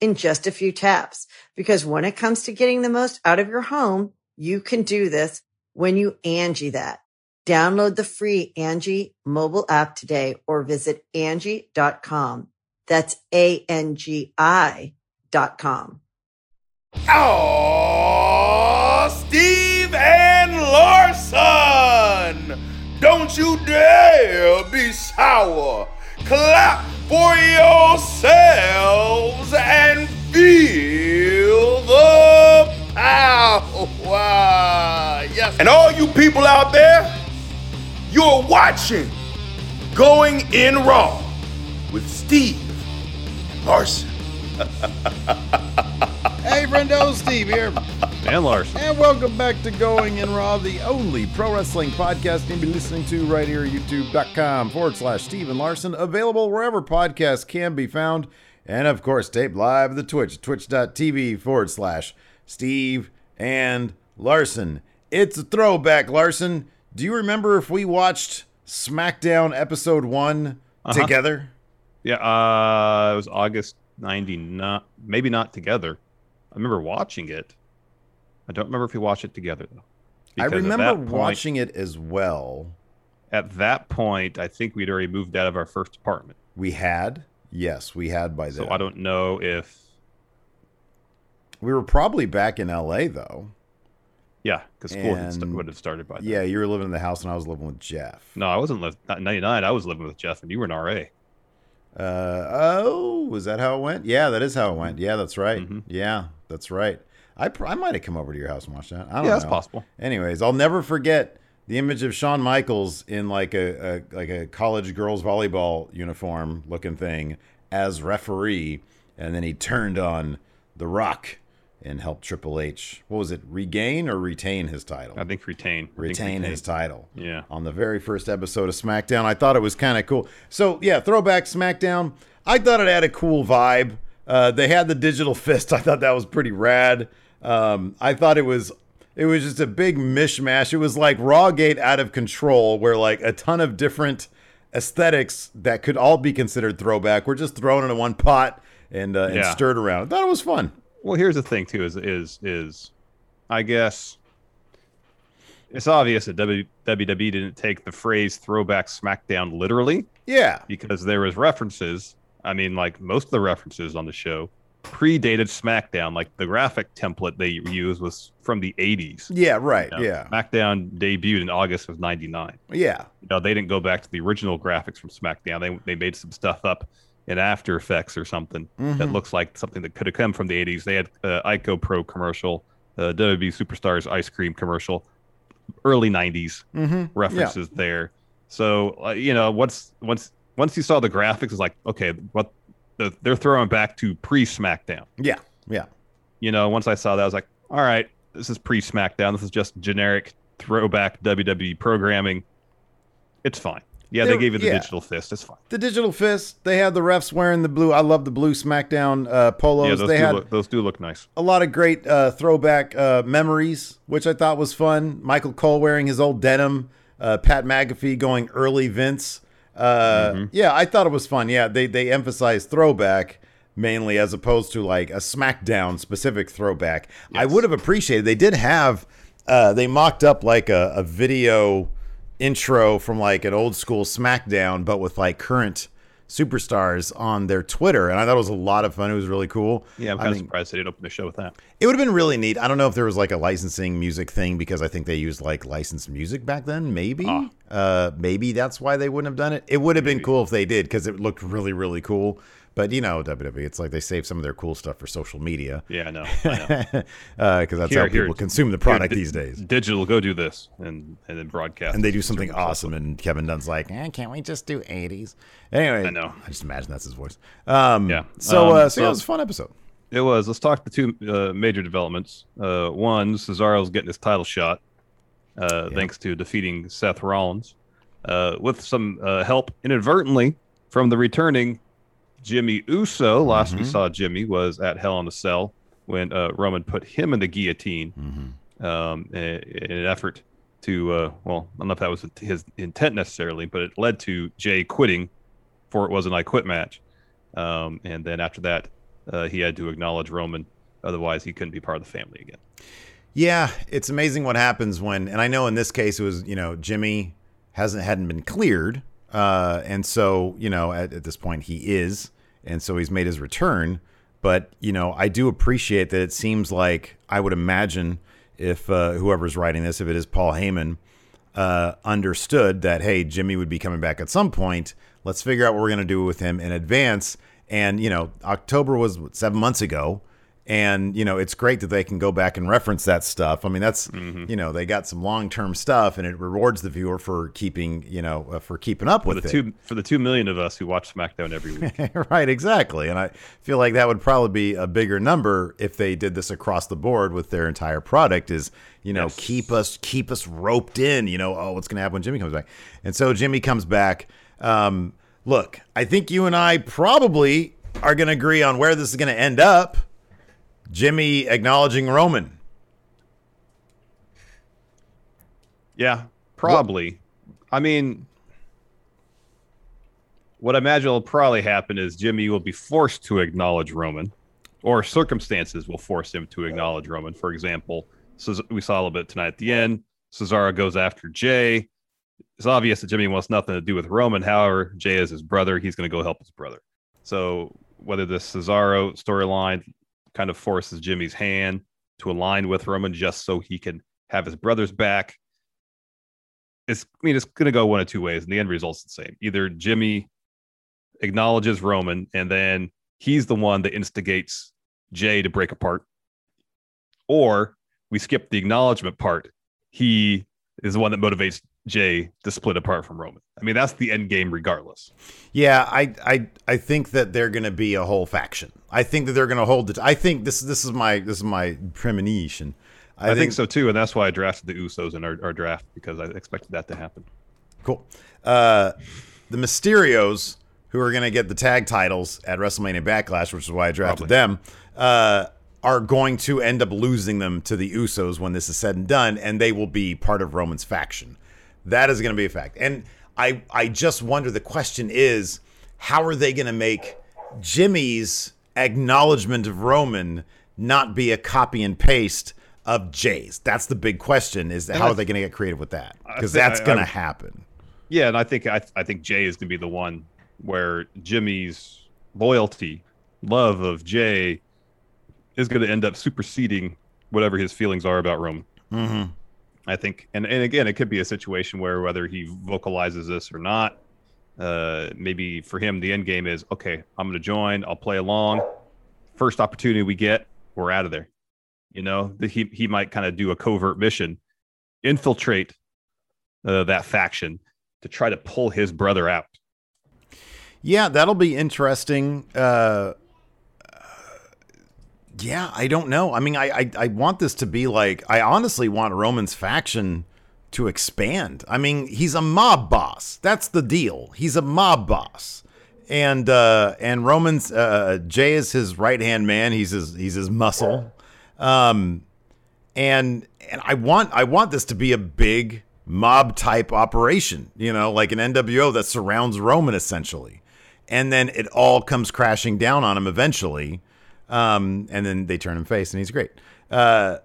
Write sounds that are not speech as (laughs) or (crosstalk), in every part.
in just a few taps. Because when it comes to getting the most out of your home, you can do this when you Angie that. Download the free Angie mobile app today or visit Angie.com. That's A-N-G-I dot com. Oh, Steve and Larson! Don't you dare be sour. Clap for yourselves and feel the power. Yes. And all you people out there, you're watching Going in Raw with Steve Larson. (laughs) Hey, friendo, Steve here. And Larson. And welcome back to Going in Raw, the only pro wrestling podcast you'll be listening to right here at youtube.com forward slash Steven Larson. Available wherever podcasts can be found. And of course, taped live the Twitch, twitch.tv forward slash Steve and Larson. It's a throwback, Larson. Do you remember if we watched SmackDown episode one Uh-huh. together? Yeah, uh, it was August 99. Maybe not together. I remember watching it. I don't remember if we watched it together, though. I remember point- watching it as well. At that point, I think we'd already moved out of our first apartment. We had, yes, we had by then. So I don't know if. We were probably back in LA though. Yeah, because school st- And- would have started by then. Yeah, you were living in the house and I was living with Jeff. No, I wasn't living. Not 99. I was living with Jeff, and you were an RA. Uh oh, was that how it went? Yeah, that is how it went. Yeah, that's right. Mhm. Yeah, that's right. I pr- I might have come over to your house and watched that. I don't Yeah, know. that's possible. Anyways, I'll never forget the image of Shawn Michaels in like a, a like a college girls volleyball uniform looking thing as referee, and then he turned on The Rock and helped Triple H. What was it? Regain or retain his title? I think retain. I think retain his title. Yeah. On the very first episode of SmackDown. I thought it was kind of cool. So, yeah, throwback SmackDown. I thought it had a cool vibe. Uh, they had the digital (laughs) fist. I thought that was pretty rad. Um, I thought it was it was just a big mishmash. It was like Rawgate out of control, where like a ton of different aesthetics that could all be considered throwback were just thrown into one pot and, uh, and Yeah. stirred around. I thought it was fun. Well, here's the thing too: is is is, I guess it's obvious that w, WWE didn't take the phrase "throwback SmackDown" literally Yeah. because there was references. I mean, like most of the references on the show predated SmackDown. Like the graphic template they used was from the '80s. Yeah, right. You know, Yeah. SmackDown debuted in August of '99. Yeah. You know, they didn't go back to the original graphics from SmackDown. They they made some stuff up in After Effects or something that Mhm. looks like something that could have come from the 80s. They had uh, Ico Pro commercial uh, WWE Superstars ice cream commercial, early '90s Mm-hmm. references there. So uh, you know, once once once you saw the graphics, it's like okay, what the, they're throwing back to pre SmackDown. Yeah. Yeah. You know, once I saw that, I was like, all right, this is pre SmackDown. This is just generic throwback WWE programming. It's fine. Yeah, they There- gave you the yeah. digital fist. It's fine. The digital fist. They had the refs wearing the blue. I love the blue SmackDown uh, polos. yeah, those they do, had look, those do look nice. a lot of great uh, throwback uh, memories, which I thought was fun. Michael Cole wearing his old denim, uh, Pat McAfee going early Vince. Uh, Mm-hmm. Yeah, I thought it was fun. Yeah, they they emphasized throwback mainly as opposed to like a SmackDown specific throwback. I would have appreciated. They did have uh, they mocked up like a, a video intro from like an old school SmackDown, but with like current superstars on their Twitter, and I thought it was a lot of fun. It was really cool. Yeah, I'm I of surprised they didn't open the show with that. it would have been really neat. I don't know if there was like a licensing music thing because I think they used like licensed music back then. Maybe, uh, maybe that's why they wouldn't have done it. It would have been cool if they did because it looked really, really cool. But you know, WWE, it's like they save some of their cool stuff for social media Yeah, I know. Because (laughs) that's Here- how here- people consume the Here, product di- these days. Digital, go do this, and and then broadcast. And they do something awesome, and Kevin Dunn's like, eh, "Can't we just do '80s?" Anyway, I know. I just imagine that's his voice. Um, Yeah. So, Um, uh, so, yeah, it was a fun episode. It was. Let's talk the two uh, major developments. Uh, one, Cesaro's getting his title shot, uh, Yeah. thanks to defeating Seth Rollins, uh, with some uh, help inadvertently from the returning Jimmy Uso. Last we Mhm. saw Jimmy was at Hell in a Cell when uh, Roman put him in the guillotine Mm-hmm. um, in, in an effort to, uh, well, I don't know if that was his intent necessarily, but it led to Jay quitting for it was an I quit match. Um, and then after that, uh, he had to acknowledge Roman. Otherwise, he couldn't be part of the family again. Yeah, it's amazing what happens when, and I know in this case it was, you know, Jimmy hasn't hadn't been cleared, uh, and so you know at, at this point he is, and so he's made his return. But you know, I do appreciate that it seems like I would imagine if uh, whoever's writing this, if it is Paul Heyman, uh, understood that hey, Jimmy would be coming back at some point. Let's figure out what we're going to do with him in advance. And you know, October was seven months ago, and you know, it's great that they can go back and reference that stuff. I mean, that's Mm-hmm. you know, they got some long term stuff, and it rewards the viewer for keeping you know uh, for keeping up For with the it. two for the two million of us who watch SmackDown every week. (laughs) right, exactly. And I feel like that would probably be a bigger number if they did this across the board with their entire product is, you know, Yes. keep us keep us roped in, you know, oh, what's going to happen when Jimmy comes back. And so Jimmy comes back. Um, look, I think you and I probably are going to agree on where this is going to end up. Jimmy acknowledging Roman. Yeah, probably. I mean, what I imagine will probably happen is Jimmy will be forced to acknowledge Roman, or circumstances will force him to acknowledge Roman. For example, we saw a little bit tonight at the end. Cesaro goes after Jay. It's obvious that Jimmy wants nothing to do with Roman. However, Jay is his brother. He's going to go help his brother. So whether the Cesaro storyline kind of forces Jimmy's hand to align with Roman just so he can have his brother's back, it's I mean it's going to go one of two ways, and the end result's the same. Either Jimmy acknowledges Roman, and then he's the one that instigates Jay to break apart, or we skip the acknowledgement part. He is the one that motivates Jay to split apart from Roman. I mean that's the end game, regardless. Yeah, I I I think that they're going to be a whole faction. I think that they're going to hold it. I think this this is my this is my premonition. I, think, so too, and that's why I drafted the Usos in our, our draft because I expected that to happen. Cool. Uh, the Mysterios, who are going to get the tag titles at WrestleMania Backlash, which is why I drafted Probably. them, uh, are going to end up losing them to the Usos when this is said and done, and they will be part of Roman's faction. That is going to be a fact. And I, I just wonder the question is, how are they going to make Jimmy's acknowledgement of Roman not be a copy and paste of Jay's? That's the big question. Is how are they going to get creative with that? Because that's going to happen. Yeah, and I think I, I think Jay is going to be the one where Jimmy's loyalty, love of Jay, is going to end up superseding whatever his feelings are about Roman. Mm-hmm. I think, and, and again, it could be a situation where whether he vocalizes this or not, uh, maybe for him the end game is okay. I'm going to join. I'll play along. First opportunity we get, we're out of there. You know, he he might kind of do a covert mission, infiltrate uh, that faction to try to pull his brother out. Yeah, that'll be interesting. Uh, yeah, I don't know. I mean, I, I I want this to be like I honestly want Roman's faction to expand. I mean, he's a mob boss. That's the deal. He's a mob boss. And uh and Roman's uh Jay is his right-hand man. He's his he's his muscle. Um and and I want I want this to be a big mob type operation, you know, like an NWO that surrounds Roman essentially. And then it all comes crashing down on him eventually. Um, and then they turn him face and he's great. Uh,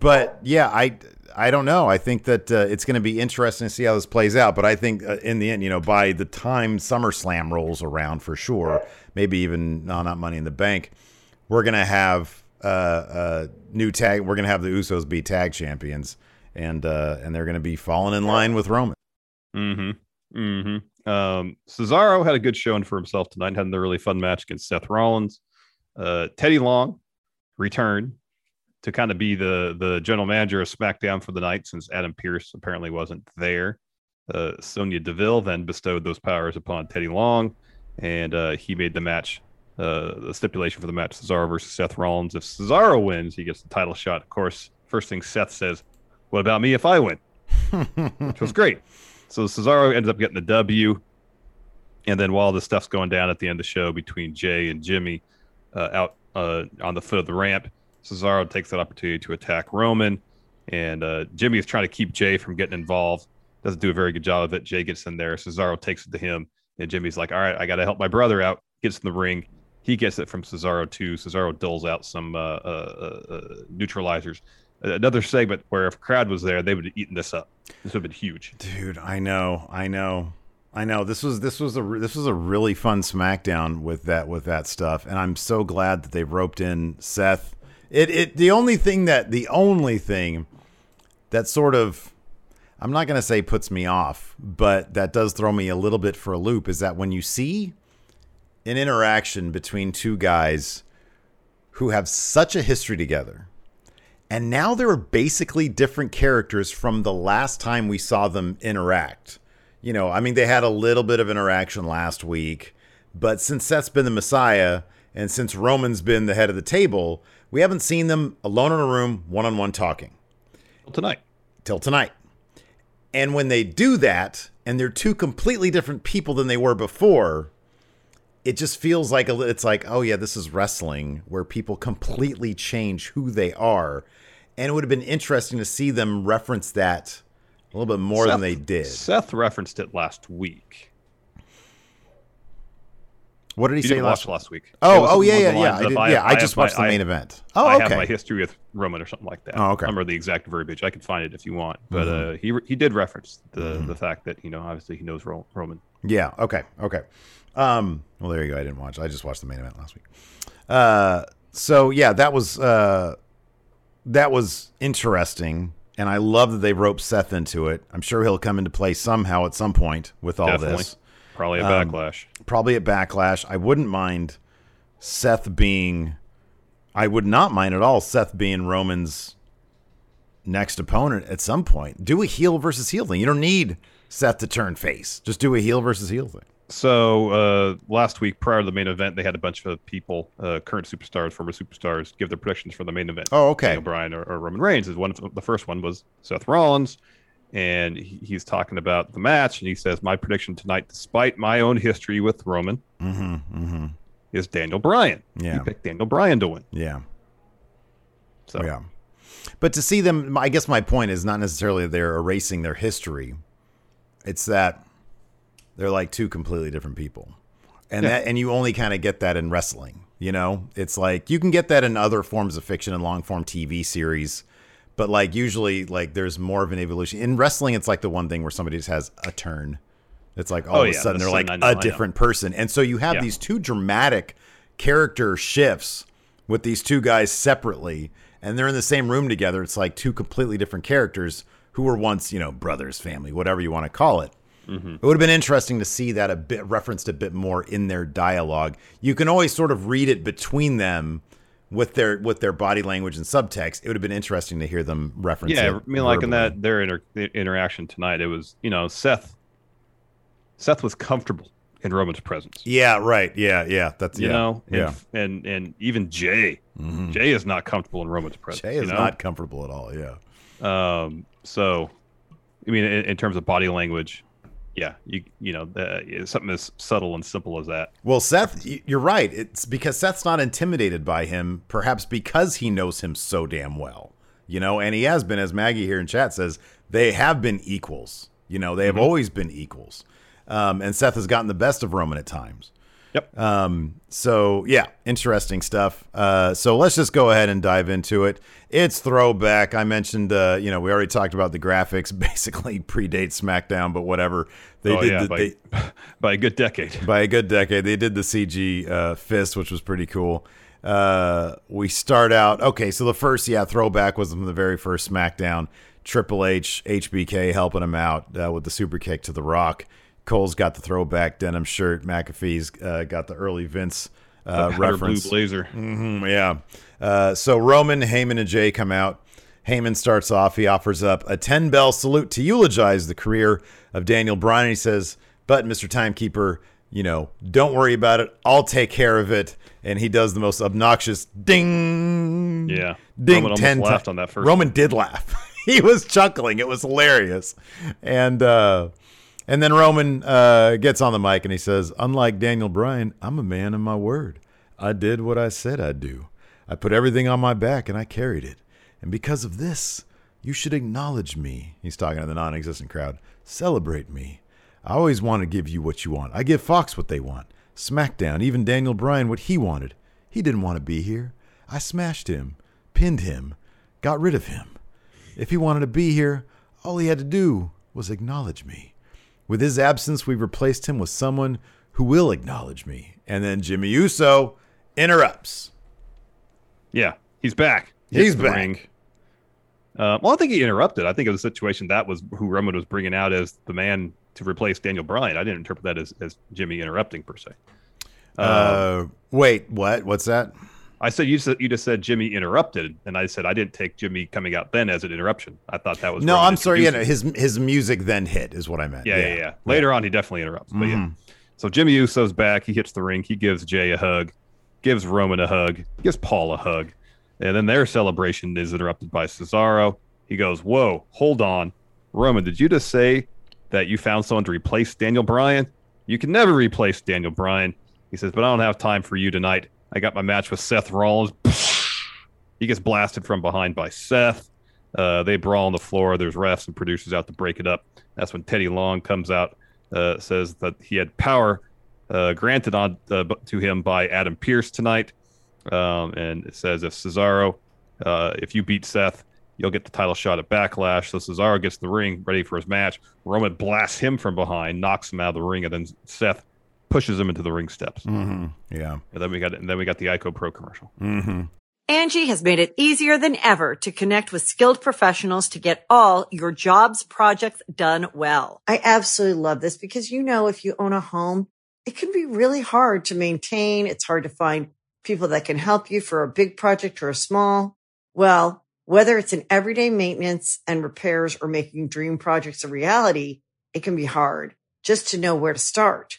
but yeah, I, I don't know. I think that uh, it's going to be interesting to see how this plays out. But I think uh, in the end, you know, by the time SummerSlam rolls around for sure, maybe even no, not Money in the Bank, we're going to have uh, uh, new tag. We're going to have the Usos be tag champions, and uh, and they're going to be falling in line with Roman. Mm-hmm. Mm-hmm. Um, Cesaro had a good showing for himself tonight. Had a really fun match against Seth Rollins. Uh, Teddy Long returned to kind of be the the general manager of SmackDown for the night since Adam Pearce apparently wasn't there. Uh, Sonya Deville then bestowed those powers upon Teddy Long, and uh, he made the match uh, the stipulation for the match Cesaro versus Seth Rollins. If Cesaro wins, he gets the title shot. Of course, first thing Seth says, "What about me if I win?" Which was great. (laughs) So Cesaro ends up getting the W. And then while the stuff's going down at the end of the show between Jay and Jimmy uh, out uh, on the foot of the ramp, Cesaro takes that opportunity to attack Roman. And uh, Jimmy is trying to keep Jay from getting involved. Doesn't do a very good job of it. Jay gets in there. Cesaro takes it to him. And Jimmy's like, all right, I got to help my brother out. Gets in the ring. He gets it from Cesaro too. Cesaro doles out some uh, uh, uh, neutralizers. Another segment where if crowd was there, they would have eaten this up. This would have been huge. Dude, I know, I know, I know. This was this was a this was a really fun SmackDown with that with that stuff, and I'm so glad that they roped in Seth. It it the only thing that the only thing that sort of I'm not gonna say puts me off, but that does throw me a little bit for a loop is that when you see an interaction between two guys who have such a history together and now they are basically different characters from the last time we saw them interact. You know, I mean, they had a little bit of interaction last week, but since Seth's been the Messiah and since Roman's been the head of the table, we haven't seen them alone in a room, one on one talking. Till tonight. Till tonight. And when they do that, and they're two completely different people than they were before, it just feels like a, it's like, oh yeah, this is wrestling where people completely change who they are and it would have been interesting to see them reference that a little bit more Seth, than they did. Seth referenced it last week. What did he you say last, last week? Oh, oh yeah, yeah, yeah. I, did, yeah, I, I just watched my, the main I, event. Oh, okay. I have my history with Roman or something like that. Oh, okay. I remember the exact verbiage. I can find it if you want. But mm-hmm. uh, he he did reference the mm-hmm. the fact that you know obviously he knows Roman. Yeah. Okay. Okay. Um, well, there you go. I didn't watch. I just watched the main event last week. Uh, so yeah, that was uh, that was interesting, and I love that they roped Seth into it. I'm sure he'll come into play somehow at some point with all Definitely. this. Probably a um, backlash. Probably a backlash. I wouldn't mind Seth being. I would not mind at all Seth being Roman's next opponent at some point. Do a heel versus heel thing. You don't need Seth to turn face. Just do a heel versus heel thing. So uh, last week, prior to the main event, they had a bunch of people, uh, current superstars, former superstars, give their predictions for the main event. Oh, okay. Daniel Bryan or, or Roman Reigns is one. Of the first one was Seth Rollins, and he, he's talking about the match, and he says, "My prediction tonight, despite my own history with Roman, mm-hmm, mm-hmm. is Daniel Bryan. Yeah, he picked Daniel Bryan to win. Yeah. So yeah, but to see them, I guess my point is not necessarily they're erasing their history. It's that they're like two completely different people. And yeah. that and you only kind of get that in wrestling, you know? It's like you can get that in other forms of fiction and long form TV series, but like usually like there's more of an evolution. In wrestling it's like the one thing where somebody just has a turn. It's like all oh, of a yeah, sudden they're like know, a different person. And so you have yeah. these two dramatic character shifts with these two guys separately and they're in the same room together. It's like two completely different characters who were once, you know, brothers, family, whatever you want to call it. Mm-hmm. It would have been interesting to see that a bit referenced a bit more in their dialogue. You can always sort of read it between them with their with their body language and subtext, it would have been interesting to hear them reference. Yeah, I mean, like in that their inter- interaction tonight, it was you know Seth. Seth was comfortable in Roman's presence. Yeah, right. Yeah, yeah. That's You yeah, know, and, yeah. and and even Jay, Jay is not comfortable in Roman's presence. Jay is you know? not comfortable at all. Yeah. Um, so, I mean, in, in terms of body language, yeah, you you know, uh, something as subtle and simple as that. Well, Seth, you're right. It's because Seth's not intimidated by him, perhaps because he knows him so damn well. You know, and he has been, as Maggie here in chat says, they have been equals. You know, they have always been equals. Um, and Seth has gotten the best of Roman at times. Yep. Um, so yeah, interesting stuff. Uh, so let's just go ahead and dive into it. It's throwback. I mentioned, uh, you know, we already talked about the graphics. (laughs) Basically, predates SmackDown, but whatever. They oh did yeah, the, by, they, (laughs) by a good decade. by a good decade. They did the CG uh, fist, which was pretty cool. Uh, we start out okay. So the first, yeah, throwback was from the very first SmackDown. Triple H, HBK helping him out uh, with the super kick to the Rock. Cole's got the throwback denim shirt. McAfee's uh, got the early Vince uh, reference. blue blazer. Mhm, yeah. Uh, so Roman, Heyman, and Jay come out. Heyman starts off. He offers up a 10 bell salute to eulogize the career of Daniel Bryan. He says, But, Mr. Timekeeper, you know, don't worry about it. I'll take care of it. And he does the most obnoxious ding. Yeah. Ding. Roman almost 10 laughed on that first Roman did laugh. (laughs) he was chuckling. It was hilarious. And, uh, and then Roman uh, gets on the mic and he says, Unlike Daniel Bryan, I'm a man of my word. I did what I said I'd do. I put everything on my back and I carried it. And because of this, you should acknowledge me. He's talking to the non existent crowd. Celebrate me. I always want to give you what you want. I give Fox what they want. SmackDown, even Daniel Bryan, what he wanted. He didn't want to be here. I smashed him, pinned him, got rid of him. If he wanted to be here, all he had to do was acknowledge me. With his absence, we've replaced him with someone who will acknowledge me. And then Jimmy Uso interrupts. Yeah, he's back. He's back. Uh, well, I think he interrupted. I think it was a situation that was who Roman was bringing out as the man to replace Daniel Bryan. I didn't interpret that as, as Jimmy interrupting per se. Uh, wait, what? What's that? I said you just, you just said Jimmy interrupted, and I said I didn't take Jimmy coming out then as an interruption. I thought that was No, I'm sorry. Yeah, no, his his music then hit is what I meant. yeah, yeah, yeah, Later on, he definitely interrupts. But yeah, mm-hmm. so Jimmy Uso's back. He hits the ring. He gives Jay a hug, gives Roman a hug, gives Paul a hug, and then their celebration is interrupted by Cesaro. He goes, "Whoa, hold on, Roman, did you just say that you found someone to replace Daniel Bryan? You can never replace Daniel Bryan." He says, "But I don't have time for you tonight. I got my match with Seth Rollins." He gets blasted from behind by Seth. Uh, they brawl on the floor. There's refs and producers out to break it up. That's when Teddy Long comes out, uh, says that he had power uh, granted on uh, to him by Adam Pearce tonight, um, and it says if Cesaro, uh, if you beat Seth, you'll get the title shot at Backlash. So Cesaro gets the ring ready for his match. Roman blasts him from behind, knocks him out of the ring, and then Seth pushes him into the ring steps. hmm Yeah. And then we got and then we got the Ico Pro commercial. hmm Angie has made it easier than ever to connect with skilled professionals to get all your jobs projects done well. I absolutely love this because, you know, if you own a home, it can be really hard to maintain. It's hard to find people that can help you for a big project or a small. Well, whether it's in everyday maintenance and repairs or making dream projects a reality, it can be hard just to know where to start.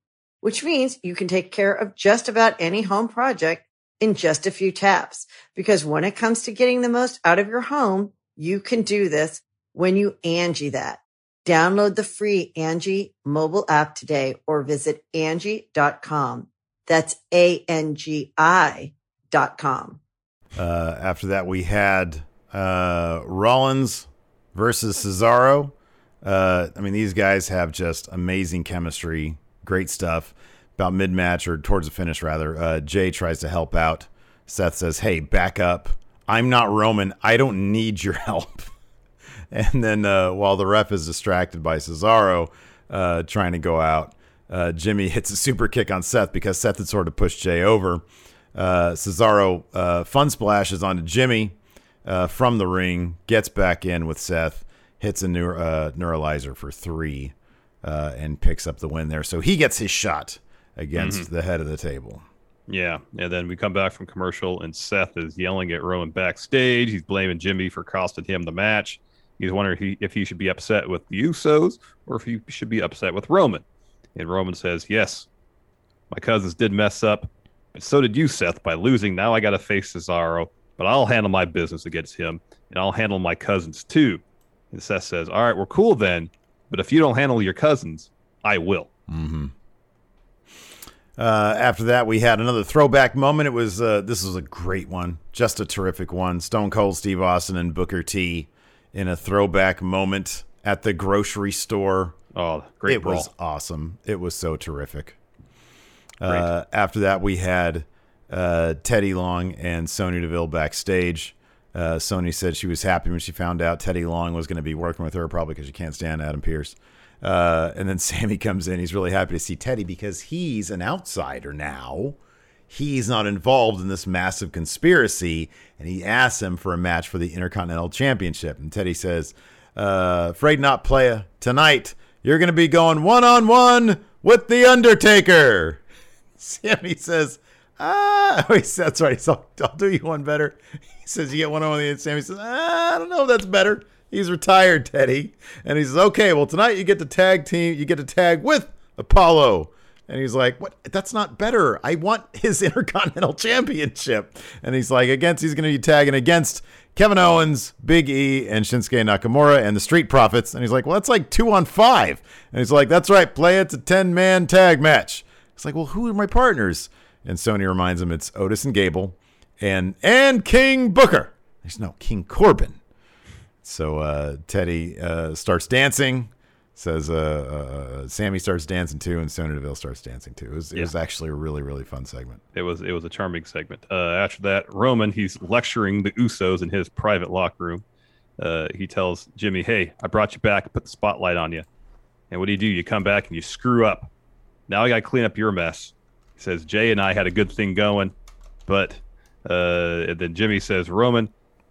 which means you can take care of just about any home project in just a few taps. Because when it comes to getting the most out of your home, you can do this when you Angie that. Download the free Angie mobile app today or visit Angie.com. That's A-N-G-I dot com. Uh, after that, we had uh, Rollins versus Cesaro. Uh, I mean, these guys have just amazing chemistry, great stuff. About mid match or towards the finish, rather, uh, Jay tries to help out. Seth says, "Hey, back up. I'm not Roman. I don't need your (laughs) help. And then uh, while the ref is distracted by Cesaro uh, trying to go out, uh, Jimmy (laughs) hits a super kick on Seth because Seth had sort of pushed Jay over. Uh, Cesaro uh, fun splashes onto Jimmy uh, from the ring, gets back in with Seth, hits a neur- neutralizer for three, uh, and picks up the win there. So he gets his shot against the head of the table. Yeah, and then we come back from commercial, and Seth is yelling at Roman backstage. He's blaming Jimmy for costing him the match. He's wondering if he, if he should be upset with the Usos or if he should be upset with Roman. And Roman says, "Yes, my cousins did mess up, but so did you, Seth, by losing. Now I got to face Cesaro, but I'll handle my business against him, and I'll handle my cousins too." And Seth says, "All right, we're cool then, but if you don't handle your cousins, I will." Uh, after that, we had another throwback moment. It was uh, this was a great one, just a terrific one. Stone Cold Steve Austin and Booker T in a throwback moment at the grocery store. Oh, great it brawl. was awesome. It was so terrific. Uh, after that, we had uh, Teddy Long and Sonya Deville backstage. Uh, Sonya said she was happy when she found out Teddy Long was going to be working with her, probably because she can't stand Adam Pearce. Uh, and then (laughs) Sami comes in. He's really happy to see Teddy because he's an outsider now. He's not involved in this massive conspiracy, and he asks him for a match for the Intercontinental Championship. And Teddy says, uh, "Afraid not, playa. Tonight you're going to be going one on one with the Undertaker." (laughs) Sami says, "Ah," (laughs) oh, he says, that's right. So I'll do you one better. (laughs) He says, "You get one on one." Sami says, ah, "I don't know if that's better." He's retired, Teddy, and he says, "Okay, well tonight you get to tag team. You get to tag with Apollo." And he's like, "What? That's not better. I want (laughs) his Intercontinental Championship." And he's like, "Against, he's going to be tagging against Kevin Owens, Big E, and Shinsuke Nakamura and the Street Profits." And he's like, "Well, that's like two on five. And he's like, "That's right. Play. It's a ten man tag match." It's like, "Well, who are my partners?" And Sonya reminds him it's Otis and Gable, and and King Booker. There's no King Corbin. So uh, Teddy uh, starts dancing. Says uh, uh, Sami starts dancing too, and Sonya Deville starts dancing too. It was, it was actually a really really fun segment. It was it was a charming segment. Uh, after that, Roman he's lecturing the Usos in his private locker room. Uh, he tells Jimmy, "Hey, I brought you back, put the spotlight on you, and what do you do? You come back and you screw up. Now I got to clean up your mess." Says, "Jay and I had a good thing going, but," uh, and then Jimmy says, "Roman,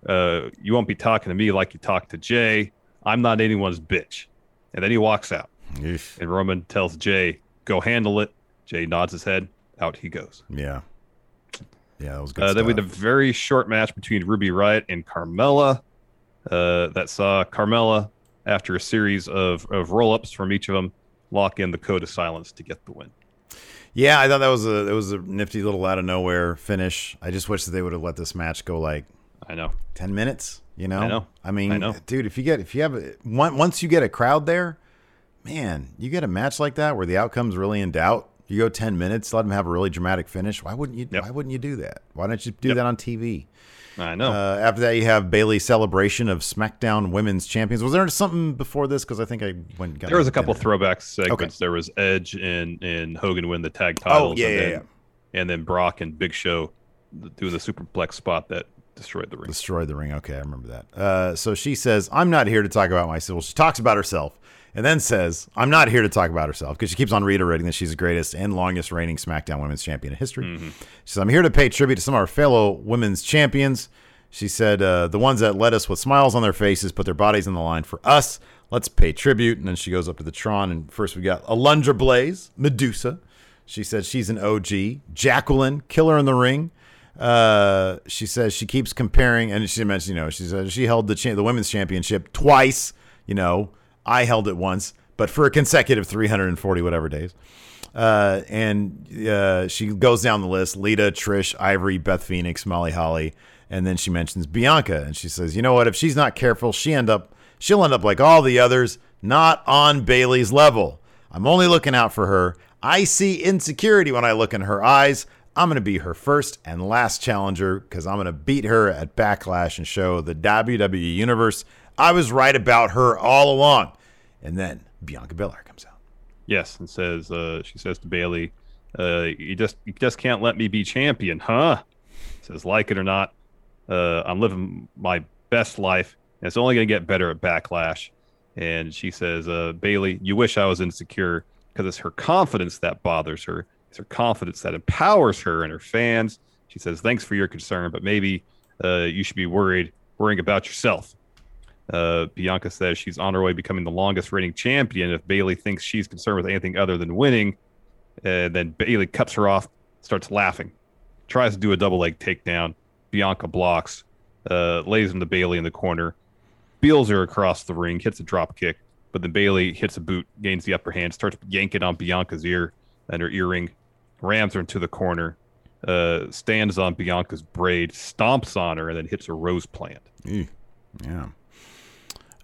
uh, you won't be talking to me like you talk to Jay. I'm not anyone's bitch." And then he walks out, and Roman tells Jay, "Go handle it." Jay nods his head. Out he goes. Yeah, yeah, that was good. Uh, then we had a very short match between Ruby Riot and Carmella uh, that saw Carmella, after a series of, of roll ups from each of them, lock in the code of silence to get the win. Yeah, I thought that was a that was a nifty little out of nowhere finish. I just wish that they would have let this match go like I know. ten minutes. You know, I know. I mean, I know. dude, if you get if you have a, once you get a crowd there, man, you get a match like that where the outcome's really in doubt. You go ten minutes, let them have a really dramatic finish. Why wouldn't you? Yep. Why wouldn't you do that? Why don't you do Yep. that on TV? I know. Uh, after that, you have Bayley's celebration of SmackDown Women's Champions. Was there something before this? Because I think I went. and got there was a couple throwback segments. There was Edge and, and Hogan win the tag Oh titles. yeah, and yeah, then, yeah. And then Brock and Big Show doing the superplex spot that destroyed the ring. Destroyed the ring. Okay, I remember that. Uh, so she says, "I'm not here to talk about myself." Well, she talks about herself, and then says, "I'm not here to talk about herself," because she keeps on reiterating that she's the greatest and longest reigning SmackDown Women's Champion in history. Mm-hmm. She says, "I'm here to pay tribute to some of our fellow women's champions." She said, uh, "The ones that led us with smiles on their faces, put their bodies on the line for us. Let's pay tribute." And then she goes up to the Tron, and first we got Alundra Blayze, Medusa. She said she's an OG. Jacqueline, Killer in the Ring. Uh, she says she keeps comparing, and she mentioned, you know, she said she held the cha- the women's championship twice. You know, I held it once, but for a consecutive 340 whatever days. Uh, and uh, she goes down the list: Lita, Trish, Ivory, Beth Phoenix, Molly Holly, and then she mentions Bianca, and she says, "You know what? If she's not careful, she end up she'll end up like all the others, not on Bayley's level. I'm only looking out for her. I see insecurity when I look in her eyes. I'm going to be her first and last challenger because I'm going to beat her at Backlash and show the WWE Universe I was right about her all along. And then Bianca Belair comes out. Yes, and says uh, she says to Bayley, uh, "You just you just can't let me be champion, huh?" Says like it or not, Uh, I'm living my best life, and it's only going to get better at Backlash. And she says, uh, Bayley, you wish I was insecure because it's her confidence that bothers her. It's her confidence that empowers her and her fans. She says, thanks for your concern, but maybe uh, you should be worried, worrying about yourself. Uh, Bianca says she's on her way becoming the longest reigning champion. If Bayley thinks she's concerned with anything other than winning, uh, then Bayley cuts her off, starts laughing, tries to do a double leg takedown. Bianca blocks, uh, lays into Bayley in the corner, beals her across the ring, hits a drop kick, but then Bayley hits a boot, gains the upper hand, starts yanking on Bianca's ear and her earring, rams her into the corner, uh, stands on Bianca's braid, stomps on her, and then hits a rose plant. Yeah.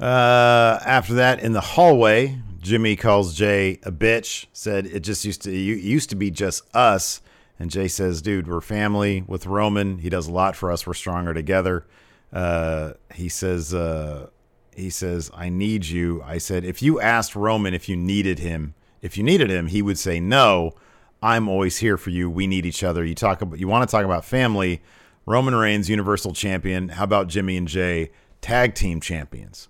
Uh, after that, in the hallway, Jimmy calls Jay a bitch. Said it just used to you used to be just us. And Jay says, "Dude, we're family with Roman. He does a lot for us. We're stronger together." Uh, he says, uh, "He says I need you." I said, "If you asked Roman if you needed him, if you needed him, he would say no. I'm always here for you. We need each other. You talk about you want to talk about family. Roman Reigns, Universal Champion. How about Jimmy and Jay, tag team champions?"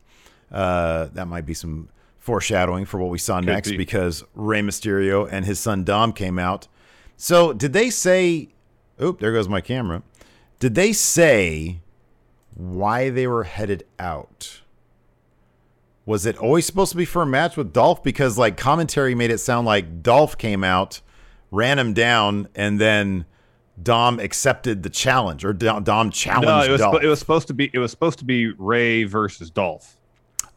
Uh, that might be some foreshadowing for what we saw next be. because Rey Mysterio and his son Dom came out. So did they say? Oop, there goes my camera. Did they say why they were headed out? Was it always supposed to be for a match with Dolph? Because like commentary made it sound like Dolph came out, ran him down, and then Dom accepted the challenge, or Dom, Dom challenged No, it was Dolph. it was supposed to be it was supposed to be Rey versus Dolph,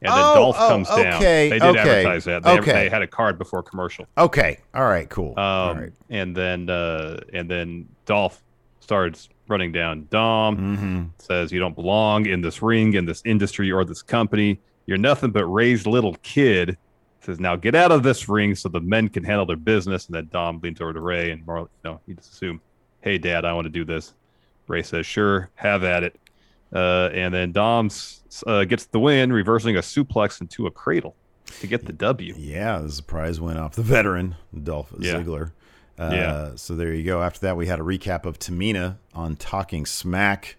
and then Oh, Dolph oh, comes down. okay, They did okay, advertise that. They, okay. they had a card before commercial. okay, all right, cool. Um, right. and then uh, and then Dolph starts running down Dom. Mm-hmm. Says you don't belong in this ring, in this industry, or this company. You're nothing but raised little kid. Says now get out of this ring so the men can handle their business. And then Dom leans over to Rey and more, you know, he just assume, hey dad, I want to do this. Rey says sure, have at it. Uh, and then Dom uh, gets the win, reversing a suplex into a cradle to get the W. Yeah, the surprise win off the veteran Dolph Yeah. Ziggler. Uh, Yeah. So there you go. After that, we had a recap of Tamina on Talking Smack,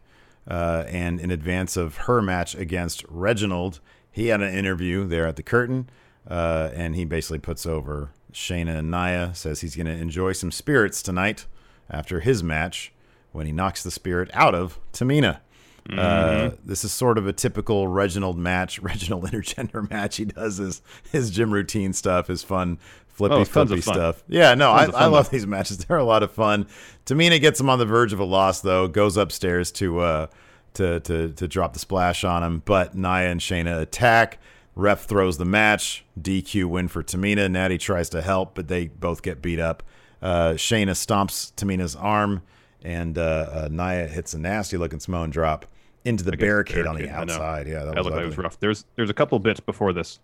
uh, and in advance of her match against Reginald, he had an interview there at the curtain, uh, and he basically puts over Shayna and Nia. Says he's going to enjoy some spirits tonight after his match when he knocks the spirit out of Tamina. Uh, this is sort of a typical Reginald match, (laughs) Reginald intergender match. He does his his gym routine stuff, his fun flippy Oh, flippy stuff. Yeah, no, I, Tons I love these matches. (laughs) They're a lot of fun. Tamina gets him on the verge of a loss though, goes upstairs to uh to to to drop the splash on him, but Nia and Shayna attack. Ref throws the match. DQ win for Tamina. Natty tries to help, but they both get beat up. Uh, Shayna stomps Tamina's arm, and uh, uh, Nia hits a nasty looking Samoan drop into the the barricade, on the barricade, outside. Yeah, that, That was, looked like it was rough. There's there's a couple bits before this.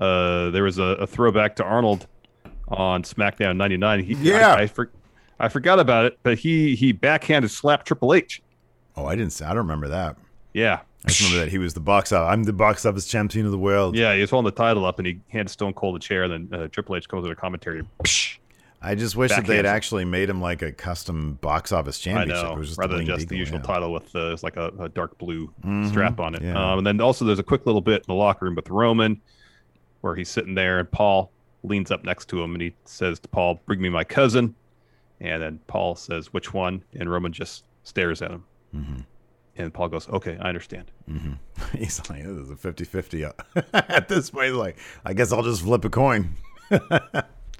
Uh, there was a, a throwback to Arnold on SmackDown '99. He, Yeah. I, I, for, I forgot about it, but he he backhanded slapped Triple H. Oh, I didn't. I don't remember that. Yeah, I just remember that he was the box office. I'm the box office champion of the world. yeah. He was holding the title up, and he handed Stone Cold a chair, and then uh, Triple H comes with a commentary. Psh, I just wish that they'd Backhand. actually made him like a custom box office I championship. know, It was just rather than just the usual yeah. title with uh, it's like a, a dark blue Mhm, strap on it. yeah. Um, and then also there's a quick little bit in the locker room with Roman, where he's sitting there, and Paul leans up next to him, and he says to Paul, "Bring me my cousin." And then Paul says, "Which one?" And Roman just stares at him. Mm-hmm. And Paul goes, "Okay, I understand." (laughs) He's like, this is a 50 50. (laughs) At this point, he's like, I guess I'll just flip a coin. (laughs)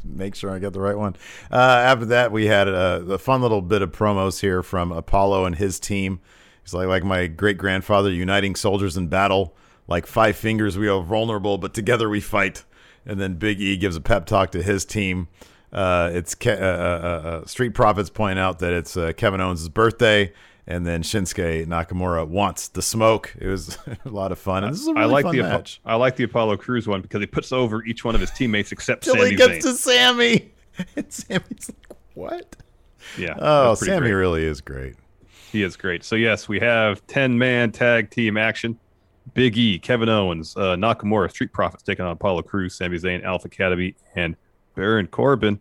Make sure I get the right one. Uh, after that, we had a, a fun little bit of promos here from Apollo and his team. He's like, like my great grandfather, uniting soldiers in battle. Like five fingers, we are vulnerable, but together we fight. And then Big E gives a pep talk to his team. Uh, it's Ke- uh, uh, uh, Street Profits point out that it's uh, Kevin Owens' birthday, and then Shinsuke Nakamura wants the smoke. It was (laughs) a lot of fun. And this is a really I like fun the match. I like the Apollo Crews one because he puts over each one of his teammates except Till he gets Zayn. to Sami, (laughs) and Sami's like, "What? yeah. Oh, Sami great. really is great." He is great. So yes, we have ten man tag team action. Big E, Kevin Owens, uh, Nakamura, Street Profits taking on Apollo Crews, Sami Zayn, Alpha Academy, and Baron Corbin.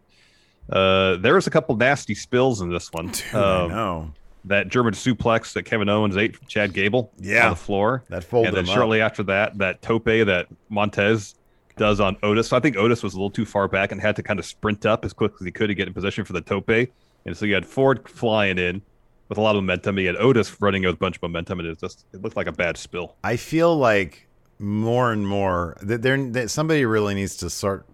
Uh, there was a couple nasty spills in this one. Dude, Um, I know. That German suplex that Kevin Owens ate from Chad Gable Yeah. on the floor. That folded and then him up. shortly after that, that tope that Montez does on Otis. So I think Otis was a little too far back and had to kind of sprint up as quick as he could to get in position for the tope. And so you had Ford flying in with a lot of momentum. He had Otis running with a bunch of momentum, and it just it looked like a bad spill. I feel like more and more that there that somebody really needs to start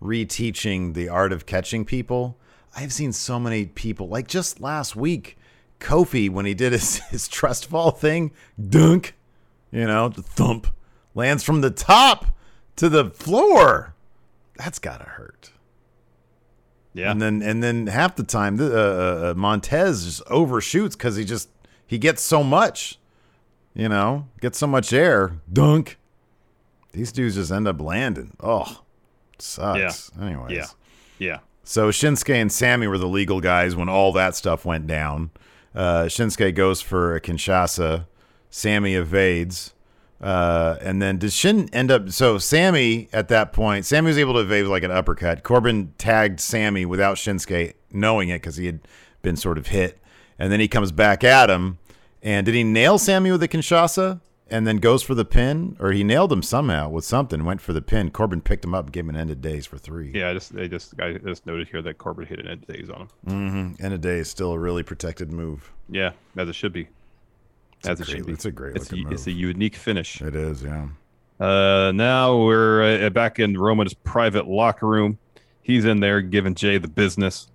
reteaching the art of catching people. I've seen so many people like just last week, Kofi when he did his (laughs) his trust fall thing, dunk, you know, thump lands from the top to the floor. That's gotta hurt. Yeah. And then and then half the time, the, uh, uh, Montez just overshoots because he just he gets so much, you know, gets so much air. Dunk. These dudes just end up landing. Oh, sucks. Anyways, yeah. Yeah. so Shinsuke and Sami were the legal guys when all that stuff went down. Uh, Shinsuke goes for a Kinshasa. Sami evades. Uh, and then does Shin end up? So Sami at that point, Sami was able to evade like an uppercut. Corbin tagged Sami without Shinsuke knowing it because he had been sort of hit. And then he comes back at him. And did he nail Sami with a Kinshasa? And then goes for the pin, or he nailed him somehow with something. Went for the pin. Corbin picked him up gave him an end of days for three. Yeah. I just they just I just noted here that Corbin hit an end of days on him. Mm-hmm. End of days is still a really protected move. Yeah, as it should be. a as it great- should be. it's a great It's, a, it's a unique finish. It is, yeah. Uh, now we're uh, back in Roman's private locker room. He's in there giving Jay the business.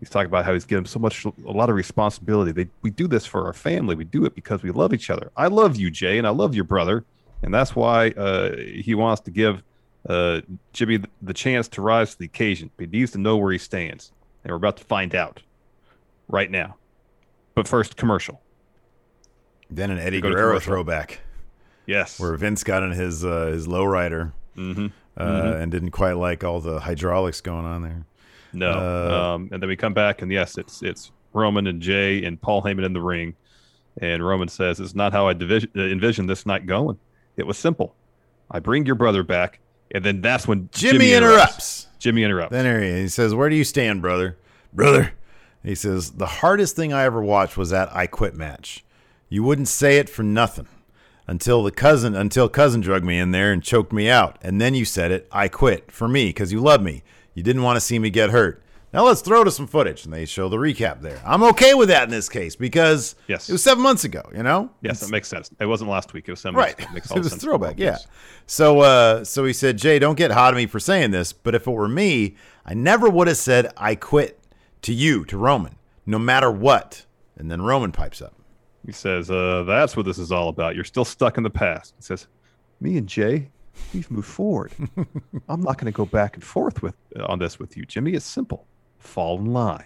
He's talking about how he's given so much, a lot of responsibility. They, we do this for our family. We do it because we love each other. I love you, Jay, and I love your brother, and that's why uh, he wants to give uh, Jimmy the, chance to rise to the occasion. He needs to know where he stands, and we're about to find out right now. But first, commercial. Then an Eddie Guerrero throwback Yes. where Vince got in his uh, his lowrider mm-hmm. uh, and didn't quite like all the hydraulics going on there. No. Uh, um, and then we come back, and yes, it's it's Roman and Jay and Paul Heyman in the ring. And Roman says, It's not how I division, uh, envisioned this night going. It was simple. I bring your brother back, and then that's when Jimmy, interrupts. Jimmy interrupts. Then here he, he says, "Where do you stand, brother? Brother." He says, "The hardest thing I ever watched was that I quit match. You wouldn't say it for nothing until the cousin until cousin drug me in there and choked me out, and then you said it. I quit for me because you love me. You didn't want to see me get hurt. Now let's throw to some footage." And they show the recap there. I'm okay with that in this case because Yes. it was seven months ago. You know, yes, that makes sense. It wasn't last week. It was seven Right. months ago. It makes (laughs) all the was sense throwback, yeah. So uh so he said, Jay, don't get hot at me for saying this, but if it were me, I never would have said I quit to you, to Roman, no matter what. And then Roman pipes up. He says, uh, That's what this is all about. You're still stuck in the past. He says, Me and Jay, we've moved forward. (laughs) I'm not going to go back and forth with on this with you, Jimmy. It's simple. Fall in line.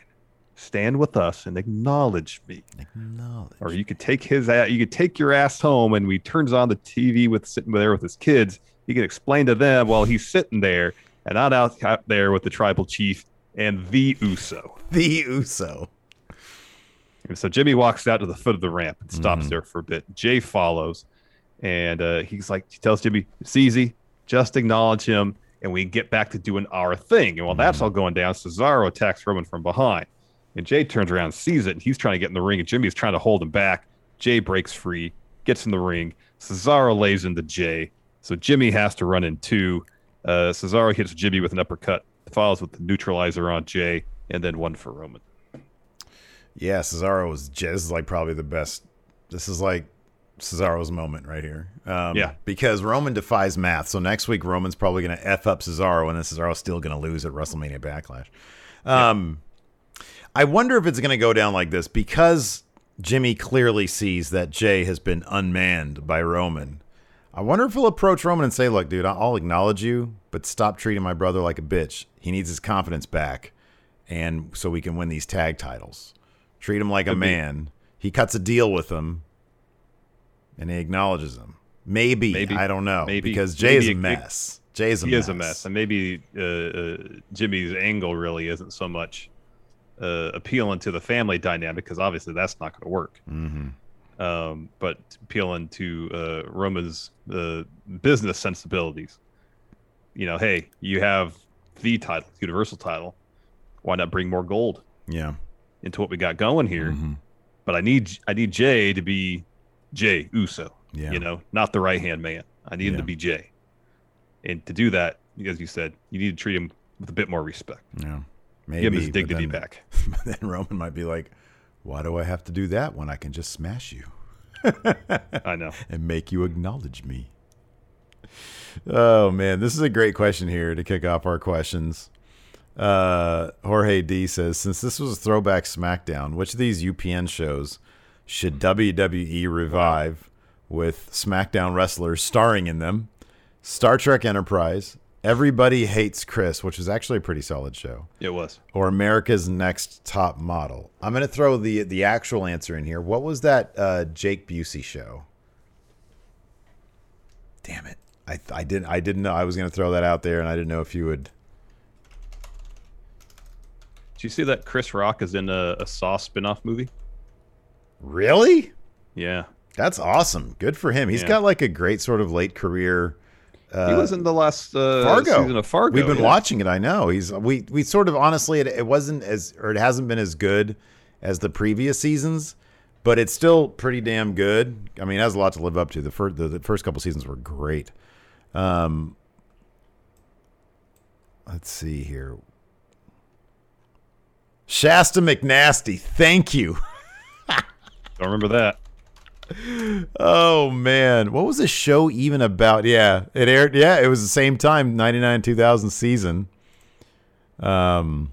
Stand with us and acknowledge me. Acknowledge. Or you could take his ass, you could take your ass home and we turns on the TV with sitting there with his kids. He can explain to them while he's sitting there and not out, out there with the tribal chief and the Uso. The Uso. And so Jimmy walks out to the foot of the ramp and stops Mm-hmm. there for a bit. Jay follows, and uh, he's like, he tells Jimmy, "It's easy. Just acknowledge him, and we get back to doing our thing." And while that's Mm-hmm. all going down, Cesaro attacks Roman from behind, and Jay turns around, sees it, and he's trying to get in the ring, and Jimmy's trying to hold him back. Jay breaks free, gets in the ring. Cesaro lays into Jay, so Jimmy has to run in two. Uh, Cesaro hits Jimmy with an uppercut, follows with the neutralizer on Jay, and then one for Roman. Yeah, Cesaro was j- this is like probably the best. This is like Cesaro's moment right here. Um, Yeah. Because Roman defies math. So next week Roman's probably going to F up Cesaro and then Cesaro's still going to lose at WrestleMania Backlash. Um, I wonder if it's going to go down like this because Jimmy clearly sees that Jay has been unmanned by Roman. I wonder if he'll approach Roman and say, Look, dude, I'll acknowledge you, but stop treating my brother like a bitch. He needs his confidence back. And so we can win these tag titles. Treat him like a Could be. man. He cuts a deal with him and he acknowledges him. Maybe. Maybe. I don't know. Maybe. Because Jay is a Maybe it- mess. Jay is a he mess. is a mess, and maybe uh, uh, Jimmy's angle really isn't so much uh, appealing to the family dynamic because obviously that's not going to work. Mm-hmm. Um, but appealing to uh, Roman's uh, business sensibilities. You know, hey, you have the title, Universal title. Why not bring more gold Yeah. into what we got going here? Mhm. but I need I need Jay to be Jay Uso. Yeah. You know, not the right hand man. I need him to be Jay. And to do that, as you said, you need to treat him with a bit more respect. Yeah. Maybe Give him his dignity then- back. (laughs) But then Roman might be like, "Why do I have to do that when I can just smash you (laughs) I know. and make you acknowledge me?" Oh man, this is a great question here to kick off our questions. Uh, Jorge D says, since this was a throwback SmackDown, which of these UPN shows should WWE revive with SmackDown wrestlers starring in them? Star Trek Enterprise, Everybody Hates Chris, which is actually a pretty solid show, It was. or America's Next Top Model. I'm going to throw the the actual answer in here. What was that uh, Jake Busey show? Damn it. I, I didn't I didn't know I was going to throw that out there and I didn't know if you would Did you see that Chris Rock is in a, a Saw spin-off movie? Really? Yeah. That's awesome. Good for him. He's Yeah. got like a great sort of late career. Uh, he was in the last uh, Fargo. season of Fargo. We've been yeah. watching it. I know. He's we we sort of honestly it, it wasn't as or it hasn't been as good as the previous seasons, but it's still pretty damn good. I mean, it has a lot to live up to. The first the, the first couple seasons were great. Um, let's see here. Shasta McNasty, thank you. (laughs) Don't remember that. Oh man, what was the show even about? Yeah, it aired. Yeah, it was the same time, ninety nine two thousand season. Um,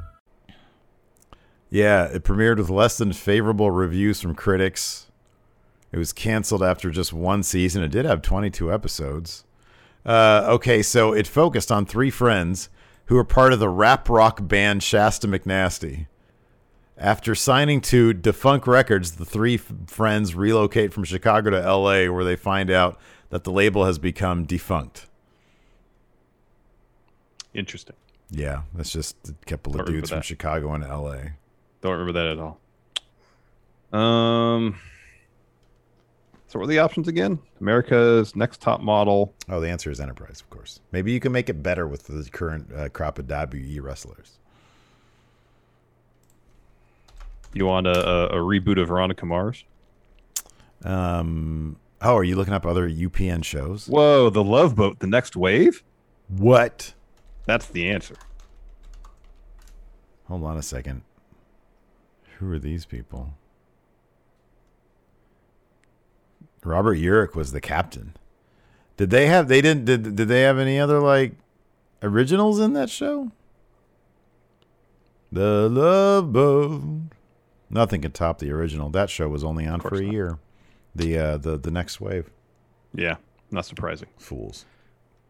Yeah, it premiered with less than favorable reviews from critics. It was canceled after just one season. It did have 22 episodes. Uh, okay, so it focused on three friends who were part of the rap rock band Shasta McNasty. After signing to Defunct Records, the three f- friends relocate from Chicago to LA, where they find out that the label has become defunct. Interesting. Yeah, that's just a couple of dudes from. Chicago and LA. Don't remember that at all. Um. So what are the options again? America's Next Top Model. Oh, the answer is Enterprise, of course. Maybe you can make it better with the current uh, crop of WWE wrestlers. You want a, a, a reboot of Veronica Mars? Um, oh, are you looking up other UPN shows? Whoa, the Love Boat, the next wave? What? That's the answer. Hold on a second. Who are these people? Robert Urich was the captain. Did they have? They didn't. Did Did they have any other like originals in that show? The Love Boat. Nothing can top the original. That show was only on for a not. year. The uh, the the next wave. Yeah, not surprising. Fools.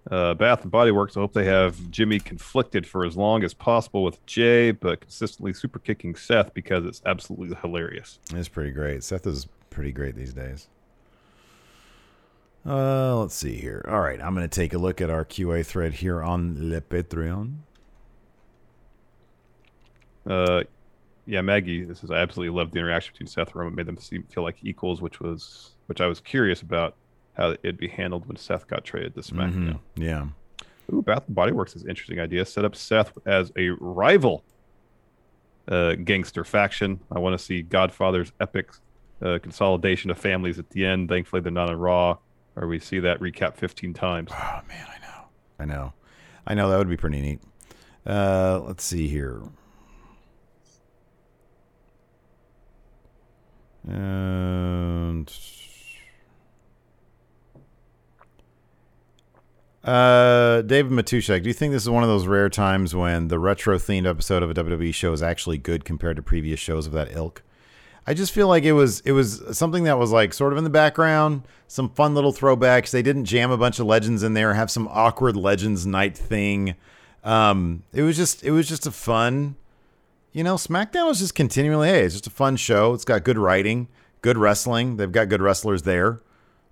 Uh, Bath and Body Works. I hope they have Jimmy conflicted for as long as possible with Jay, but consistently super kicking Seth because it's absolutely hilarious. It's pretty great. Seth is pretty great these days. Uh, let's see here. All right, I'm going to take a look at our QA thread here on Le Patreon. Uh, yeah, Maggie. This is I absolutely loved the interaction between Seth and Roman. Made them seem feel like equals, which was which I was curious about how it'd be handled when Seth got traded to SmackDown. Mhm, Yeah. Ooh, Bath and Body Works is an interesting idea. Set up Seth as a rival uh, gangster faction. I want to see Godfather's epic uh, consolidation of families at the end. Thankfully, they're not on Raw, or we see that recap 15 times. Oh man, I know. I know. I know that would be pretty neat. Uh, let's see here. And uh, David Matushak, do you think this is one of those rare times when the retro themed episode of a WWE show is actually good compared to previous shows of that ilk? I just feel like it was it was something that was like sort of in the background, some fun little throwbacks. They didn't jam a bunch of legends in there, have some awkward legends night thing. Um, it was just it was just a fun, you know, SmackDown was just continually hey, it's just a fun show. It's got good writing, good wrestling. They've got good wrestlers there.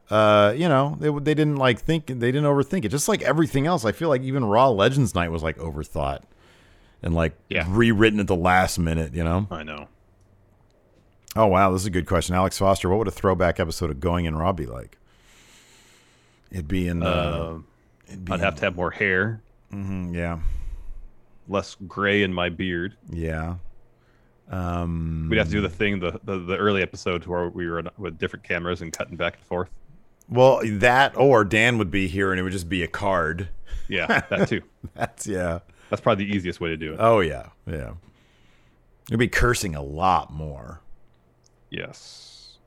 Uh, you know, they they didn't like think they didn't overthink it. Just like everything else, I feel like even Raw Legends Night was like overthought and like Yeah. rewritten at the last minute. You know. I know. Oh wow, this is a good question, Alex Foster. What would a throwback episode of Going in Raw be like? It'd be in. Uh, Um, it'd be I'd have to have more hair, Mhm, yeah, less gray in my beard. yeah. Um, We'd have to do the thing the, the, the early episodes where we were with different cameras and cutting back and forth. Well, that or Dan would be here, and it would just be a card. Yeah, that too. (laughs) That's yeah. That's probably the easiest way to do it. Oh yeah, yeah. You'd be cursing a lot more. Yes.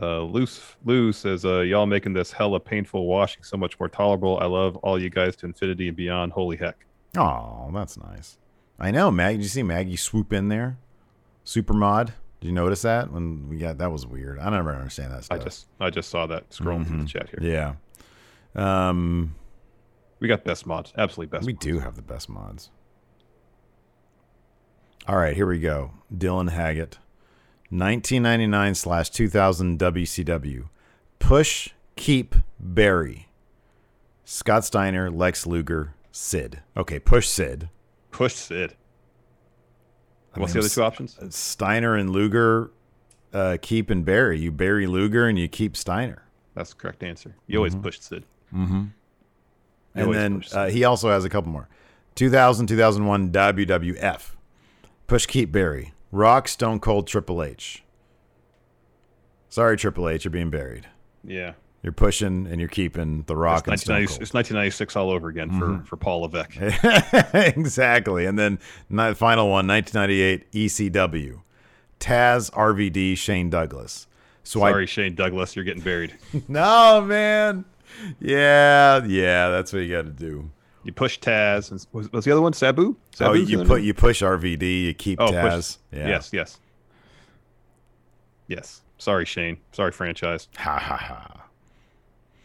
Uh, Loose Lou says, uh, "Y'all making this hella painful washing so much more tolerable. I love all you guys to infinity and beyond. Holy heck!" Oh, that's nice. I know, Maggie. Did you see Maggie swoop in there? Super mod. Did you notice that when we got that was weird. I never understand that stuff. I just I just saw that scrolling through the chat here. yeah. Um, We got best mods, absolutely best. we do have the best mods. All right, here we go. Dylan Haggett, 1999 slash 2000 WCW. Push, keep, bury. Scott Steiner, Lex Luger, Sid. Okay, push Sid. Push Sid. I What's mean, the other two options? Steiner and Luger uh, keep and bury. You bury Luger and you keep Steiner. That's the correct answer. You always push Sid. Mm-hmm. And then uh, he also has a couple more. 2000, 2001 WWF. Push Keep Bury. Rock, Stone Cold, Triple H. Sorry, Triple H, you're being buried. yeah. You're pushing and you're keeping The Rock It's, and 1990 it's 1996 all over again for, mm-hmm. for Paul Levesque. (laughs) exactly. And then ni- final one, 1998 ECW. Taz, RVD, Shane Douglas. So Sorry, Shane Douglas, you're getting buried. (laughs) No man. Yeah, yeah, that's what you got to do. You push Taz. And, was, was the other one Sabu? Oh, you put you push RVD, you keep Oh, Taz. push. Yeah. Yes, yes. Yes. Sorry, Shane. Sorry, franchise. Ha ha ha.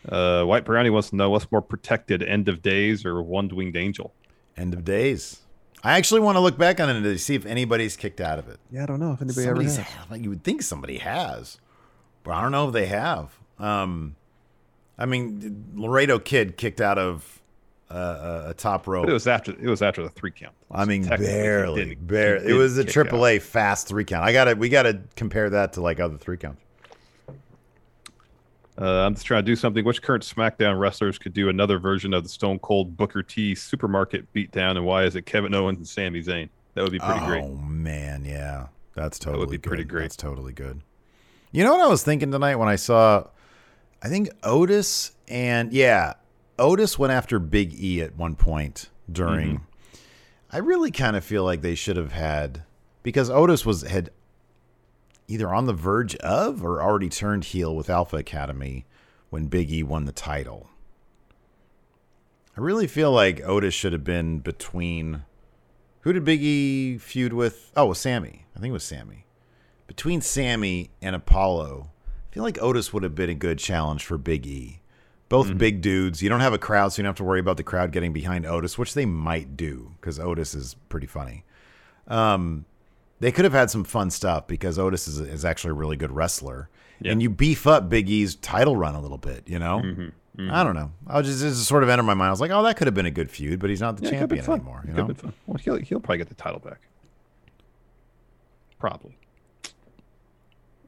Uh, White Brownie wants to know what's more protected, End of Days or One Winged Angel? End of days. I actually want to look back on it to see if anybody's kicked out of it. Yeah, I don't know if anybody Somebody's ever has. like you would think somebody has, but I don't know if they have. Um, I mean, Laredo Kid kicked out of uh, a, a top rope. But it was after it was after the three count. I mean, barely, barely. It was a kick triple out. A fast three count. I got to We got to compare that to like other three counts. Uh, I'm just trying to do something. Which current SmackDown wrestlers could do another version of the Stone Cold Booker T supermarket beatdown, and why is it Kevin Owens and Sami Zayn? That would be pretty oh, great. Oh man, yeah, that's That totally would be good. pretty great. That's totally good. You know what I was thinking tonight when I saw, I think Otis and yeah, Otis went after Big E at one point during. Mm-hmm. I really kind of feel like they should have had because Otis was had either on the verge of or already turned heel with Alpha Academy when Big E won the title. I really feel like Otis should have been between. Who did Big E feud with? Oh, it was Sami. I think it was Sami. between Sami and Apollo, I feel like Otis would have been a good challenge for Big E. Both big dudes. You don't have a crowd, so you don't have to worry about the crowd getting behind Otis, which they might do because Otis is pretty funny. Um, they could have had some fun stuff because Otis is, is actually a really good wrestler, and you beef up Big E's title run a little bit. You know, I don't know. I was just just sort of entered my mind. I was like, oh, that could have been a good feud, but he's not the Yeah, it could've been champion anymore. You know. Well, he'll he'll probably get the title back. Probably.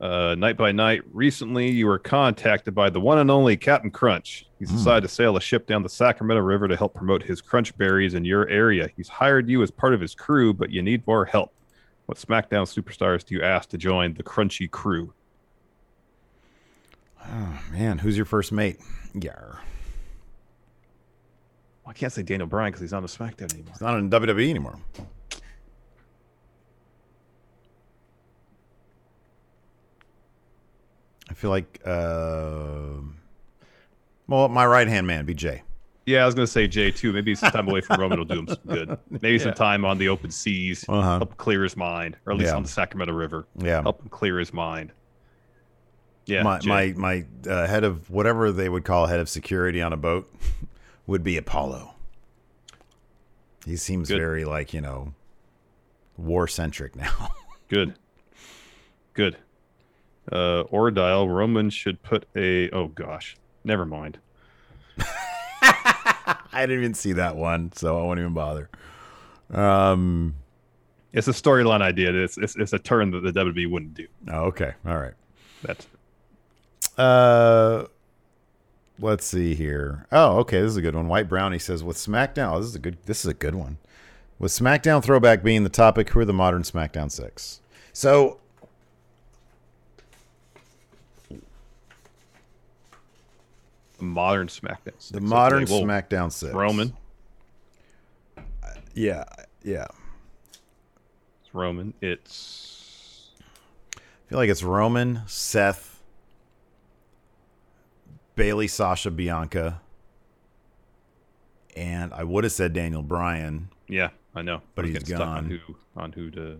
Uh, night by night. Recently, you were contacted by the one and only Captain Crunch. He's Hmm. decided to sail a ship down the Sacramento River to help promote his crunch berries in your area. He's hired you as part of his crew, but you need more help. What SmackDown superstars do you ask to join the Crunchy crew? oh, man, who's your first mate? Yeah, Well, I can't say Daniel Bryan because he's not on SmackDown anymore. he's not in WWE anymore. I feel like, uh, well, my right hand man, be Jay. Yeah, I was gonna say Jay too. Maybe some time away from Roman will do him some good. (laughs) Maybe some time on the open seas, Uh-huh. help clear his mind, or at least Yeah. on the Sacramento River. Yeah. help him clear his mind. Yeah, my Jay. my my uh, head of whatever they would call head of security on a boat (laughs) would be Apollo. He seems Good. very like you know war centric now. (laughs) good, good. Uh, Ordile Roman should put a. Oh gosh, never mind. I didn't even see that one, so I won't even bother. Um. It's a storyline idea. It's, it's it's a turn that the WWE wouldn't do. Oh, okay. All right. That's Uh. Let's see here. Oh, okay. This is a good one. White Brownie says, "With SmackDown, oh, this is a good. This is a good one. With SmackDown throwback being the topic, who are the modern SmackDown six? So modern SmackDown. the modern Okay, well, SmackDown six. Roman. Uh, yeah, yeah. It's Roman. It's I feel like it's Roman, Seth, Bayley, Sasha, Bianca, and I would have said Daniel Bryan. yeah, I know, But I he's stuck on gone. who on who to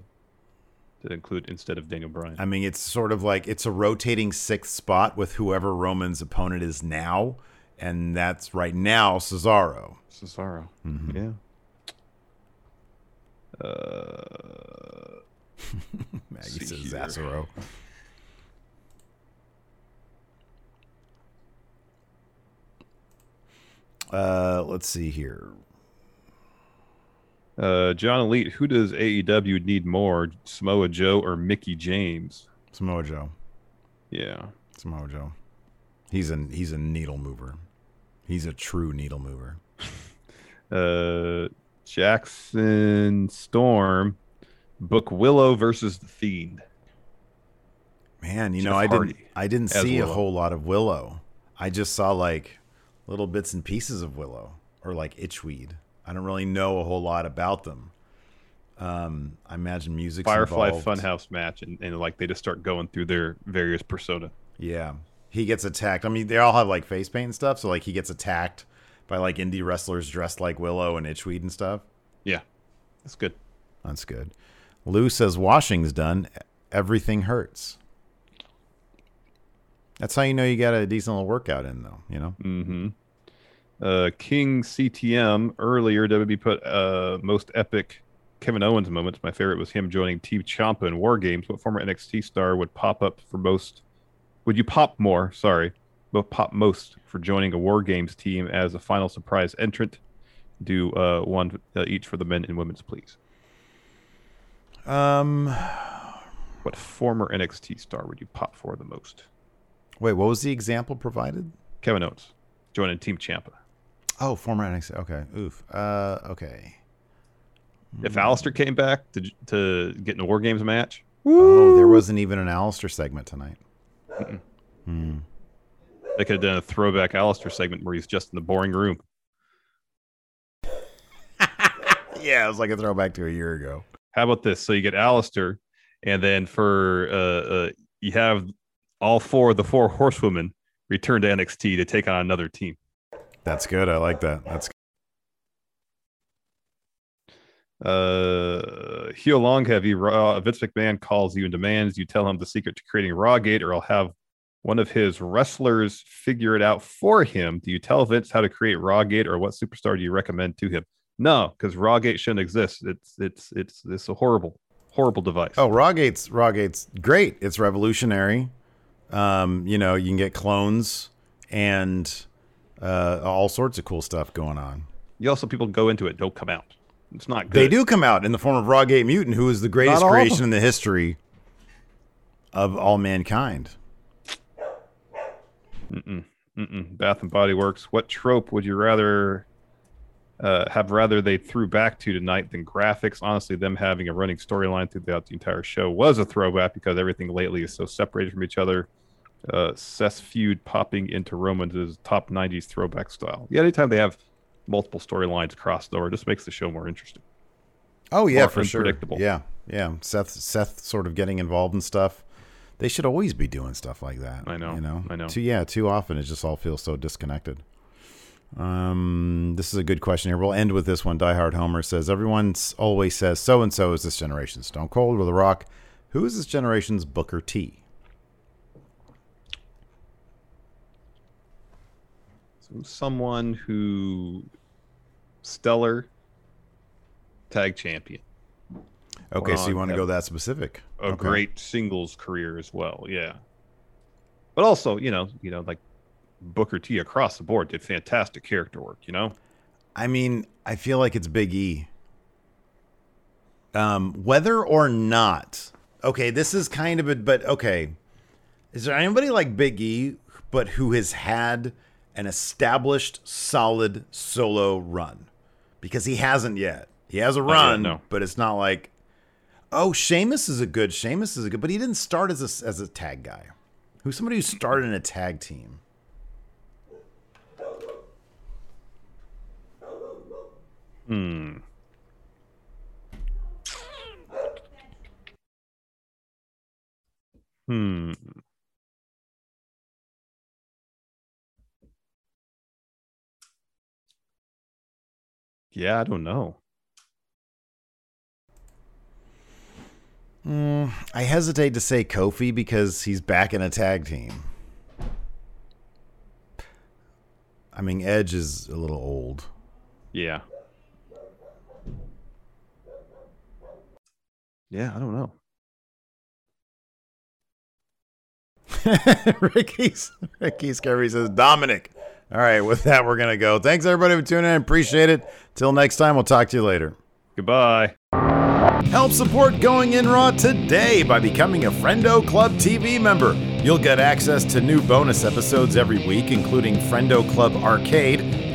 to include instead of Daniel Bryan. I mean, it's sort of like it's a rotating sixth spot with whoever Roman's opponent is now, and that's right now Cesaro. Cesaro. Mm-hmm. Yeah. Uh, (laughs) Maggie says here. Cesaro. Uh, let's see here. Uh, John Elite. Who does AEW need more, Samoa Joe or Mickie James? Samoa Joe. Yeah. Samoa Joe. He's a he's a needle mover. He's a true needle mover. (laughs) Uh, Jackson Storm. Book Willow versus the Fiend. Man, you Jeff know, I Hardy didn't I didn't see a whole lot of Willow. I just saw like little bits and pieces of Willow or like Itchweed. I don't really know a whole lot about them. Um, I imagine music. Firefly involved. Funhouse match, and, and like they just start going through their various persona. Yeah. He gets attacked. I mean, they all have like face paint and stuff, so like he gets attacked by like indie wrestlers dressed like Willow and Itchweed and stuff. Yeah, that's good. That's good. Lou says washing's done. Everything hurts. That's how you know you got a decent little workout in, though. You know. Mm-hmm. Uh, King CTM earlier WB put uh most epic Kevin Owens moments. My favorite was him joining Team Ciampa in War Games. What former NXT star would pop up for most? Would you pop more? Sorry, but pop most for joining a War Games team as a final surprise entrant. Do uh one uh, each for the men and women's, please. Um. What former NXT star would you pop for the most? Wait, what was the example provided? Kevin Owens joining Team Ciampa. Oh, former NXT. Okay. Oof. Uh. Okay. If Aleister came back to to get in a War Games match, Oh, there wasn't even an Aleister segment tonight. Hmm. They could have done a throwback Aleister segment where he's just in the boring room. (laughs) Yeah, it was like a throwback to a year ago. How about this? So you get Aleister, and then for uh, uh you have all four of the four horsewomen return to NXT to take on another team. That's good. I like that. That's good. Uh, heel long heavy. Raw. Vince McMahon calls you and demands you tell him the secret to creating Rawgate, or I'll have one of his wrestlers figure it out for him. Do you tell Vince how to create Rawgate, or what superstar do you recommend to him? No, because Rawgate shouldn't exist. It's it's it's it's a horrible, horrible device. Oh, Rawgate's Rawgate's great. It's revolutionary. Um, you know, you can get clones and uh, all sorts of cool stuff going on. You also people go into it, don't come out. It's not good. They do come out in the form of Rawgate Mutant, who is the greatest Not creation in the history of all mankind. Mm-mm, mm-mm. Bath and Body Works. What trope would you rather uh, have rather they threw back to tonight than graphics? Honestly, them having a running storyline throughout the entire show was a throwback because everything lately is so separated from each other. Uh, Seth's feud popping into Roman's top 90s throwback style. Yeah, anytime they have multiple storylines crossed over, it just makes the show more interesting. Oh yeah, More for sure. Yeah, yeah. Seth, Seth, sort of getting involved in stuff. They should always be doing stuff like that. I know, You know. I know. Too yeah. Too often it just all feels so disconnected. Um, this is a good question here. We'll end with this one. Die Hard Homer says everyone always says so and so is this generation's Stone Cold or The Rock. Who is this generation's Booker T? Someone who stellar tag champion. Okay, so you want to go that specific? A Okay. great singles career as well, yeah. But also, you know, you know, like Booker T across the board did fantastic character work. You know, I mean, I feel like it's Big E. Um, whether or not, okay, this is kind of a, but okay, is there anybody like Big E, but who has had an established, solid solo run? Because he hasn't yet. He has a run, no. but it's not like, oh, Sheamus is a good, Sheamus is a good, but he didn't start as a, as a tag guy. Who's somebody who started in a tag team? hmm. Hmm. Yeah, I don't know. Mm, I hesitate to say Kofi because he's back in a tag team. I mean, Edge is a little old. Yeah. Yeah, I don't know. Ricky's (laughs) Ricky Scurry says Dominic. All right, with that we're gonna go. Thanks everybody for tuning in. Appreciate it. Till next time, we'll talk to you later. Goodbye. Help support Going In Raw today by becoming a Friendo Club TV member. You'll get access to new bonus episodes every week, including Friendo Club Arcade,